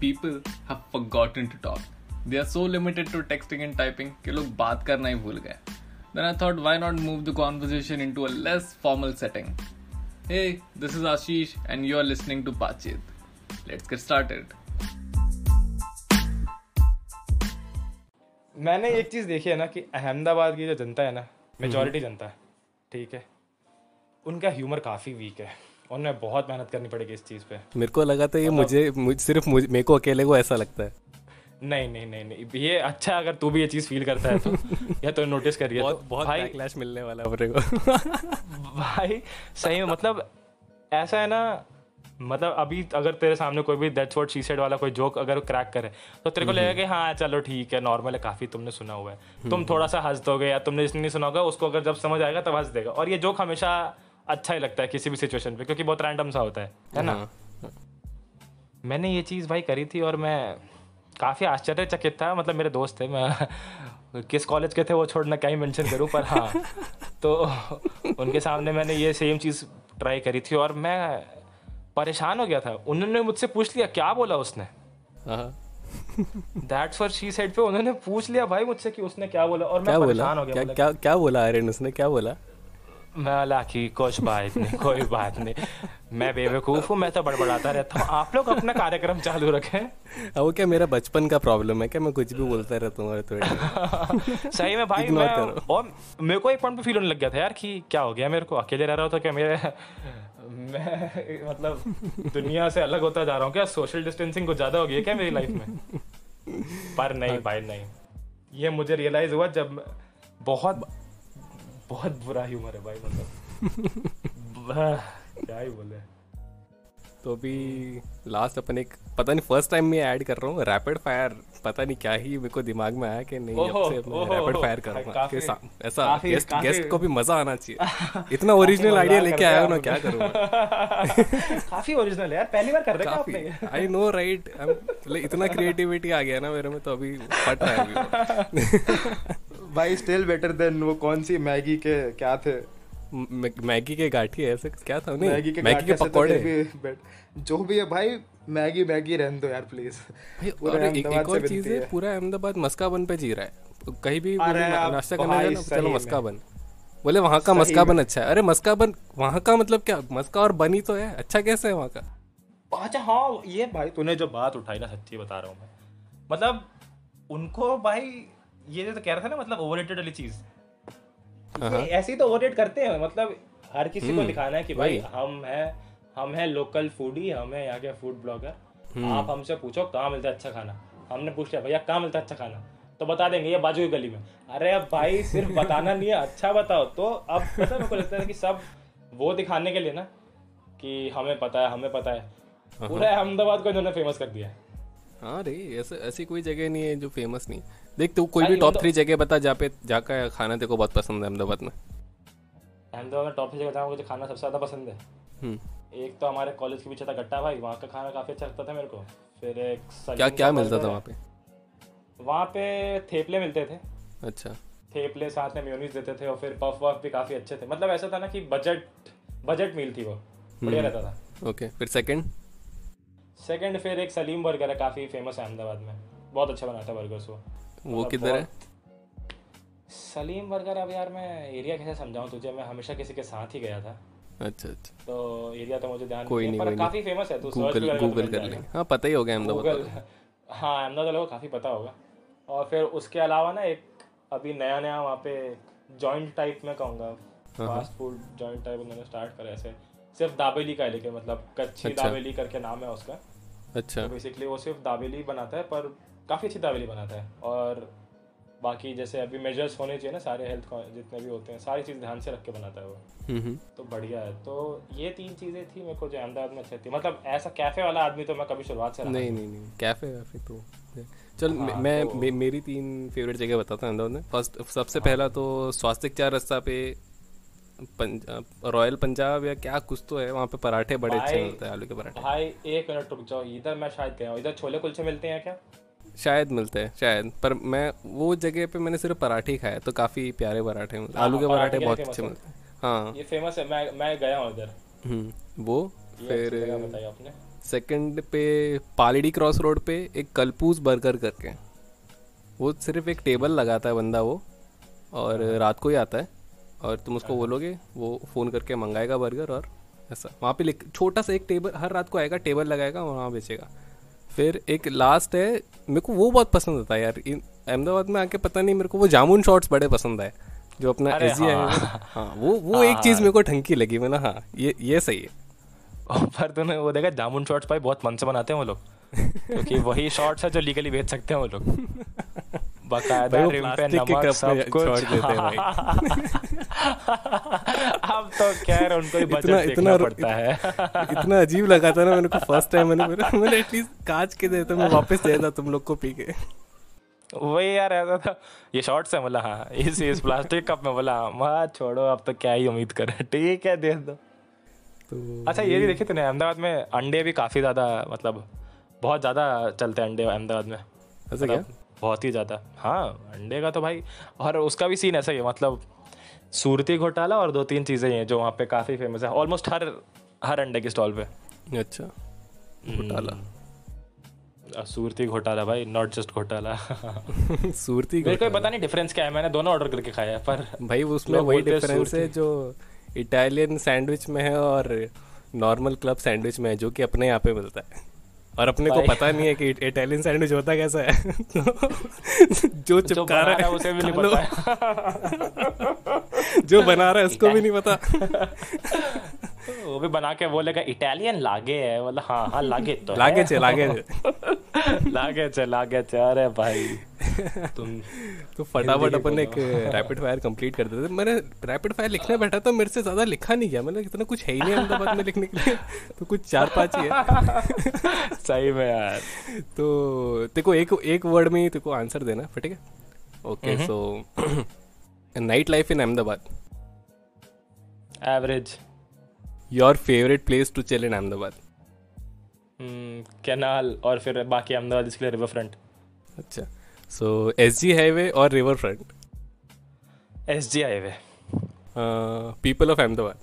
people have forgotten to talk. They are so limited to texting and typing कि लोग बात करना ही भूल गए. Then I thought, why not move the conversation into a less formal setting? Hey, this is Ashish, and you are listening to Pachit. Let's get started. मैंने एक चीज़ देखी है ना कि अहमदाबाद की जो जनता है ना मेजोरिटी जनता है ठीक है उनका ह्यूमर काफ़ी वीक है और उन्हें बहुत मेहनत करनी पड़ेगी इस चीज़ पे। मेरे को लगा था ये मुझे मुझ, सिर्फ़ मुझे मेरे को अकेले को ऐसा लगता है। नहीं नहीं नहीं नहीं ये अच्छा अगर तू भी ये चीज़ फील करता है तो। या तो नोटिस करिए बहुत तो। बहुत भाई बैकलैश मिलने वाला है अपने को। भाई सही में मतलब ऐसा है ना मतलब अभी अगर तेरे सामने कोई भी दैट्स व्हाट शी सेड वाला कोई जोक अगर क्रैक करे तो तेरे को लगेगा कि हाँ चलो ठीक है नॉर्मल है काफ़ी तुमने सुना हुआ है। तुम थोड़ा सा हंस दोगे या तुमने जिसने नहीं सुना होगा उसको अगर जब समझ आएगा तब हंस देगा। और ये जोक हमेशा अच्छा ही लगता है किसी भी सिचुएशन पे क्योंकि बहुत रैंडम सा होता है है ना? हाँ। मैंने ये चीज़ भाई करी थी और मैं काफ़ी आश्चर्यचकित था मतलब मेरे दोस्त थे मैं किस कॉलेज के थे वो छोड़ना क्या ही मेंशन करूँ पर हाँ तो उनके सामने मैंने ये सेम चीज़ ट्राई करी थी और मैं परेशान हो गया था। उन्होंने मुझसे पूछ लिया क्या बोला उसने। दैट्स फॉर शी साइड पे उन्होंने पूछ लिया भाई मुझसे कि उसने क्या बोला और मैं परेशान हो गया क्या क्या क्या बोला आर्यन उसने क्या बोला? मैं बोला कि कुछ बात नहीं कोई बात नहीं। मैं बेवकूफ़ हूँ मैं तो बड़बड़ाता रहता हूँ। आप लोग अपना कार्यक्रम चालू रखें। अब वो क्या मेरा बचपन का प्रॉब्लम है क्या? मैं कुछ भी बोलता रहता हूँ थोड़ी सही में भाई मैं और मेरे को एक पॉइंट पे फील होने लग गया था यार कि क्या हो गया मेरे को? अकेले रह रहा हूँ तो क्या मेरे? मैं मतलब दुनिया से अलग होता जा रहा हूँ क्या? सोशल डिस्टेंसिंग कुछ ज़्यादा हो गई है क्या मेरी लाइफ में? पर नहीं भाई नहीं। ये मुझे रियलाइज़ हुआ जब बहुत बहुत बुरा ह्यूमर है भाई मतलब। क्या ही बोले। तो अभी लास्ट अपन एक पता नहीं फ़र्स्ट टाइम मैं ऐड कर रहा हूँ रैपिड फायर पता नहीं क्या ही मेरे को दिमाग में आया कि नहीं ओहो, अब से रैपिड फायर करूँगा काफी- कि ऐसा गेस्ट गेस्ट को भी मज़ा आना चाहिए। इतना ओरिजिनल आइडिया लेके आया हूँ ना क्या करूँगा काफ़ी ओरिजिनल है यार पहली बार कर रहे हैं काफ़ी। आपने? आई नो राइट इतना क्रिएटिविटी आ गया ना मेरे में तो अभी फट रहा है अभी। भाई स्टिल बेटर देन वो कौन सी मैगी के क्या थे? मैगी के गाठी ऐसे क्या था? नहीं मैगी के मैगी के से तो भी जो भी है भाई मैगी मैगी रहने दो यार प्लीज़ भाई, और एक, एक और चीज़ है पूरा अहमदाबाद मस्का बन पे जी रहा है। कहीं भी नाश्ता करने जाना चलो में। मस्का बन। बोले वहाँ का मस्का बन अच्छा है। अरे मस्का बन वहाँ का मतलब क्या? मस्का और बनी तो है अच्छा कैसे है वहाँ का? अच्छा हाँ ये भाई तूने जो बात उठाई ना सच्ची बता रहा हूँ मैं। मतलब उनको भाई ये जो तो कह रहा था ना मतलब ओवररेटेड वाली चीज़। हाँ। ऐसे ही तो ओवररेट करते हैं मतलब हर किसी हम्म, को दिखाना है कि भाई हम है हम है लोकल फूडी हम है यहाँ के फ़ूड ब्लॉगर हम्म। आप हमसे पूछो कहाँ मिलता है अच्छा खाना? हमने पूछ लिया भैया कहाँ मिलता है अच्छा खाना? तो बता देंगे ये बाजू की गली में। अरे अब भाई सिर्फ़ बताना नहीं है अच्छा बताओ। तो अब पता मेरे को लगता है कि सब वो दिखाने के लिए ना कि हमें पता है हमें पता है। पूरा अहमदाबाद को इन्होंने फ़ेमस कर दिया। है हाँ रे ऐसे ऐसी कोई जगह नहीं है जो फ़ेमस नहीं। है देख तू कोई भी टॉप थ्री जगह बता जहाँ पे जाकर खाना तेरे को बहुत पसंद है अहमदाबाद में। अहमदाबाद में टॉप से जगह जहाँ मुझे खाना सबसे ज़्यादा पसंद है। हम्म, एक तो हमारे कॉलेज के पीछे था गट्टा भाई वहाँ का खाना काफ़ी अच्छा लगता था मेरे को। फिर एक क्या क्या मिलता था वहाँ पे? वहाँ पे थेपले मिलते थे। अच्छा। थेपले साथ में म्योनीस देते थे और फिर पफ वफ भी काफ़ी अच्छे थे। मतलब ऐसा था ना कि बजट बजट मील थी वो। हम्म। बढ़िया रहता था। ओके फिर सेकंड सेकंड फिर एक सलीम बर्गर है काफ़ी फ़ेमस है अहमदाबाद में। बहुत अच्छा बनाता है बर्गर्स वो। वो किधर है? सलीम बर्गर अब यार मैं एरिया कैसे समझाऊं तुझे? मैं हमेशा किसी के साथ ही गया था। अच्छा अच्छा। तो एरिया तो मुझे ध्यान कोई है, नहीं, पर नहीं। काफ़ी फ़ेमस है तू सर्च गूगल तो गूगल कर। लेंगे। हाँ पता ही होगा अहमदाबाद हाँ अहमदाबाद वालों को काफ़ी पता होगा। और फिर उसके अलावा ना एक अभी नया नया वहाँ पे जॉइंट टाइप में कहूँगा। फास्ट फ़ूड जॉइंट टाइप उन्होंने स्टार्ट करा ऐसे। सिर्फ़ दाबेली का है लेकिन मतलब कच्ची अच्छा। दाबेली करके नाम है उसका। अच्छा। तो बेसिकली वो सिर्फ़ दाबेली बनाता है पर काफ़ी अच्छी दाबेली बनाता है। और बाकी जैसे अभी मेजर्स होने चाहिए ना सारे हेल्थ जितने भी होते हैं सारी चीज़ ध्यान से रख के बनाता है वो। तो बढ़िया है। तो ये तीन चीज़ें थी मेरे को जो अहमदाबाद में अच्छी थी मतलब ऐसा कैफ़े वाला आदमी तो मैं कभी शुरुआत से नहीं नहीं। नहीं कैफ़े वैफे तो चल मैं हाँ, मैं तो- मे, मेरी तीन फेवरेट जगह बताता हूँ अहमदाबाद में। फ़र्स्ट सबसे पहला तो स्वास्तिक चार रास्ता पे पंजाब रॉयल पंजाब या क्या कुछ तो है वहाँ पे पराठे बड़े अच्छे मिलते हैं आलू के पराठे। भाई एक मिनट रुक जाओ। इधर मैं शायद गया हूँ। इधर छोले कुलचे मिलते हैं क्या? शायद मिलते हैं शायद। पर मैं वो जगह पे मैंने सिर्फ़ पराठे खाए तो काफ़ी प्यारे पराठे मिलते आलू के हाँ, पराठे बहुत अच्छे मिलते हैं। हाँ। ये फ़ेमस है मैं मैं गया हूँ इधर। हम्म, वो फिर सेकंड पे पालड़ी क्रॉस रोड पे एक कलपूस बर्गर करके। वो सिर्फ़ एक टेबल लगाता है बंदा वो और रात को ही आता है। और तुम उसको बोलोगे वो फ़ोन करके मंगाएगा बर्गर और ऐसा। वहाँ पे लिख छोटा सा एक टेबल हर रात को आएगा टेबल लगाएगा वहाँ बेचेगा। फिर एक लास्ट है मेरे को वो बहुत पसंद आता है यार। अहमदाबाद में आके पता नहीं मेरे को वो जामुन शॉट्स बड़े पसंद आए जो अपना एस है। हाँ। वो वो हाँ, एक चीज़ मेरे को ठंकी लगी मैंने हाँ ये ये सही है। पर तूने वो देखा जामुन शॉर्ट्स भाई बहुत मन से बनाते हैं वो लोग। क्योंकि वही शॉर्ट्स है जो लीगली बेच सकते हैं वो लोग। बकायदा रिम पे नमक सब कुछ। देते हैं भाई। अब तो खैर उनको ही इतना इतना पड़ता है। इतना अजीब लगा था ना मेरे को फ़र्स्ट टाइम मैंने बोला मैंने एटलीस्ट कांच के देता मैं वापस देता तुम लोग को पी के। वही यार ऐसा था। ये बोला हाँ। इस इस प्लास्टिक कप में बोला माँ छोड़ो अब तो क्या ही उम्मीद करें। ठीक है दे दो। तो अच्छा ये भी देखिए तूने अहमदाबाद में अंडे भी काफ़ी ज़्यादा मतलब बहुत ज़्यादा चलते हैं अंडे अहमदाबाद में। ऐसा क्या? मतलब बहुत ही ज़्यादा। हाँ अंडे का तो भाई और उसका भी सीन ऐसा ही है मतलब सूरती घोटाला और दो तीन चीज़ें हैं जो वहाँ पे काफ़ी फ़ेमस है। ऑलमोस्ट हर हर अंडे के स्टॉल पे। अच्छा घोटाला। सूरती घोटाला भाई नॉट जस्ट घोटाला। सूरती मेरे को पता नहीं डिफरेंस क्या है मैंने दोनों ऑर्डर करके खाया है पर भाई उसमें वही डिफरेंस है जो इटालियन सैंडविच में है और नॉर्मल क्लब सैंडविच में है जो कि अपने यहाँ पे मिलता है। और अपने को पता नहीं है कि इटालियन सैंडविच होता कैसा है। जो चिपका रहा है है उसे भी नहीं पता जो बना रहा है उसको भी नहीं पता। वो भी बना के बोलेगा इटालियन लागे है। मतलब हाँ हाँ लागे तो लागे चे लागे चे। लागे चे लागे चे। अरे भाई। तुम तो फटाफट अपन एक रैपिड फायर कंप्लीट कर देते मैंने रैपिड फायर लिखने बैठा था मेरे से ज़्यादा लिखा नहीं गया। मैंने इतना कुछ है ही नहीं अहमदाबाद में लिखने के लिए। तो कुछ चार पाँच ही है। सही में यार। तो देखो एक एक वर्ड में ही तेको आंसर देना फिर ठीक है? Okay so night life in Ahmedabad. Average your favourite place to chill in Ahmedabad. Canal और फिर बाकी अहमदाबाद इसके लिए रिवर फ्रंट अच्छा। सो एस जी हाईवे और riverfront S G highway people of Ahmedabad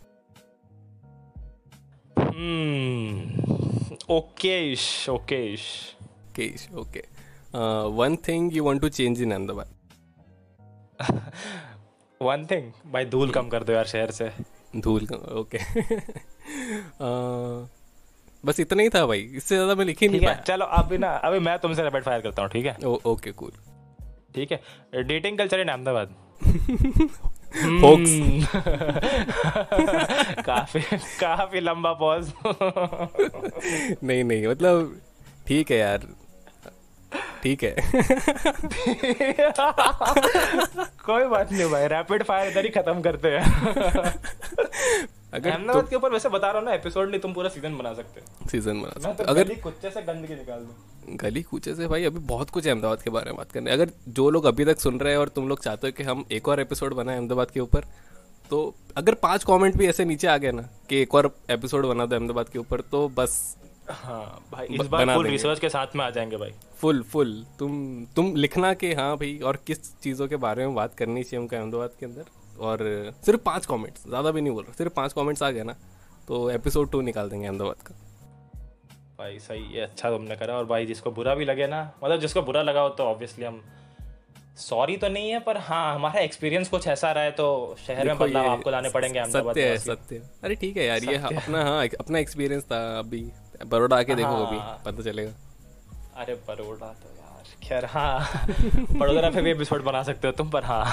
Okesh ओकेश केश okay one thing you want to change in Ahmedabad one thing भाई धूल कम कर दो यार शहर से। धूल कम ओके बस इतना ही था भाई इससे ज़्यादा मैं लिख ही नहीं पाया। चलो अभी ना अभी मैं तुमसे रैपिड फायर करता हूँ ठीक है? ओके कूल ठीक है डेटिंग कल्चर इन अहमदाबाद काफ़ी काफ़ी लंबा पॉज नहीं नहीं मतलब ठीक है यार ठीक है। कोई बात नहीं भाई रैपिड फायर इधर ही खत्म करते हैं। अगर अहमदाबाद के ऊपर वैसे बता रहा हूँ ना एपिसोड नहीं तुम पूरा सीज़न बना सकते हो। सीज़न बना सकते तो अगर गली कुत्ते से गंदगी निकाल दूँ। गली कूचे से भाई अभी बहुत कुछ है अहमदाबाद के बारे में बात करने अगर जो लोग अभी तक सुन रहे हैं और तुम लोग चाहते हो कि हम एक और एपिसोड बनाए अहमदाबाद के ऊपर तो अगर पाँच कमेंट भी ऐसे नीचे आ गए ना कि एक और एपिसोड बना दो अहमदाबाद के ऊपर तो बस हाँ भाई इस बार फुल रिसर्च के साथ में आ जाएँगे भाई। फुल फुल तुम तुम लिखना कि हाँ भाई और किस चीज़ों के बारे में बात करनी चाहिए हमको अहमदाबाद के अंदर? और सिर्फ़ पाँच कमेंट्स ज़्यादा भी नहीं बोल रहा सिर्फ़ पाँच कमेंट्स आ गए ना तो एपिसोड टू निकाल देंगे अहमदाबाद का। भाई सही है अच्छा तुमने करा और भाई जिसको बुरा भी लगे ना मतलब जिसको बुरा लगा हो तो ऑब्वियसली हम सॉरी तो नहीं है पर हाँ हमारा एक्सपीरियंस कुछ ऐसा रहा है तो शहर में बदलाव आपको लाने पड़ेंगे अहमदाबाद सत्य है सत्य अरे ठीक है यार ये अपना हाँ अपना एक्सपीरियंस था अभी बड़ौदा आके देखो अभी हाँ। पता चलेगा। अरे बड़ोड़ा तो खैर हाँ। बड़ोदरा पे भी एपिसोड बना सकते हो तुम पर हाँ।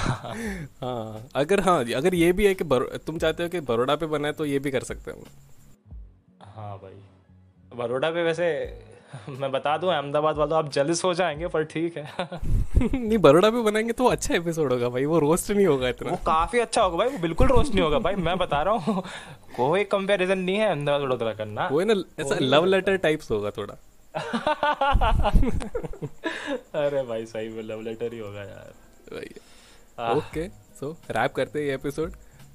हाँ अगर हाँ अगर ये भी है कि तुम चाहते हो कि बड़ौदा पे बनाए तो ये भी कर सकते हैं। हाँ भाई। बड़ोड़ा पे वैसे मैं बता दूँ अहमदाबाद वालों आप जलिस हो जाएँगे पर ठीक है। नहीं बड़ौदा पे बनाएँगे तो अच्छा एपिसोड होगा भाई वो रोस्ट नहीं होगा इतना। वो काफ़ी अच्छा होगा भाई वो बिल्कुल रोस्ट नहीं होगा भाई मैं बता रहा हूँ। कोई कंपैरिजन नहीं है अहमदाबाद वडोदरा करना। है ना ऐसा लव लेटर टाइप्स होगा थोड़ा। अरे भाई सही में लव लेटर ही होगा यार। ओके सो रैप करते हैं ये episode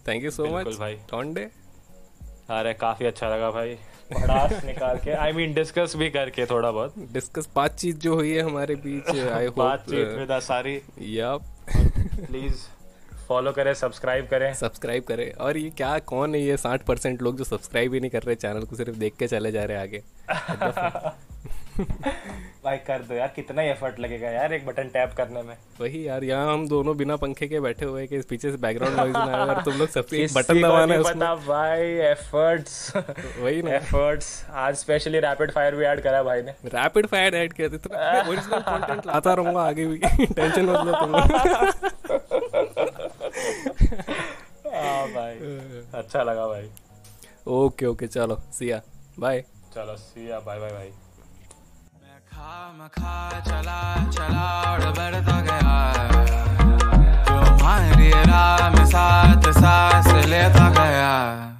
thank you so much भाई। टॉन्डे अरे काफ़ी अच्छा लगा भाई। पड़ास निकाल के आई मीन डिस्कस भी करके थोड़ा बहुत। डिस्कस बातचीत जो हुई है हमारे बीच आई होप बातचीत विद सारी या प्लीज़ फॉलो करें सब्सक्राइब करें। सब्सक्राइब करें। और ये क्या कौन है ये साठ परसेंट लोग जो सब्सक्राइब ही नहीं कर रहे चैनल को सिर्फ़ देख के चले जा रहे आगे? भाई कर दो यार कितना ही एफर्ट लगेगा यार एक बटन टैप करने में। वही यार यहाँ हम दोनों बिना पंखे के बैठे हुए कि पीछे से बैकग्राउंड नॉइज़ ना आए और तुम लोग सबसे एक बटन दबाना है उसमें। भाई एफर्ट्स वही ना। एफर्ट्स आज स्पेशली रैपिड फायर भी ऐड करा भाई ने। रैपिड फायर ऐड किया था ओरिजिनल कंटेंट लाता रहूँगा आगे भी। टेंशन मत लो तुम हाँ भाई। अच्छा लगा भाई। ओके ओके चलो सिया बाय चलो सिया बाय बाय साथ सांस लेता गया।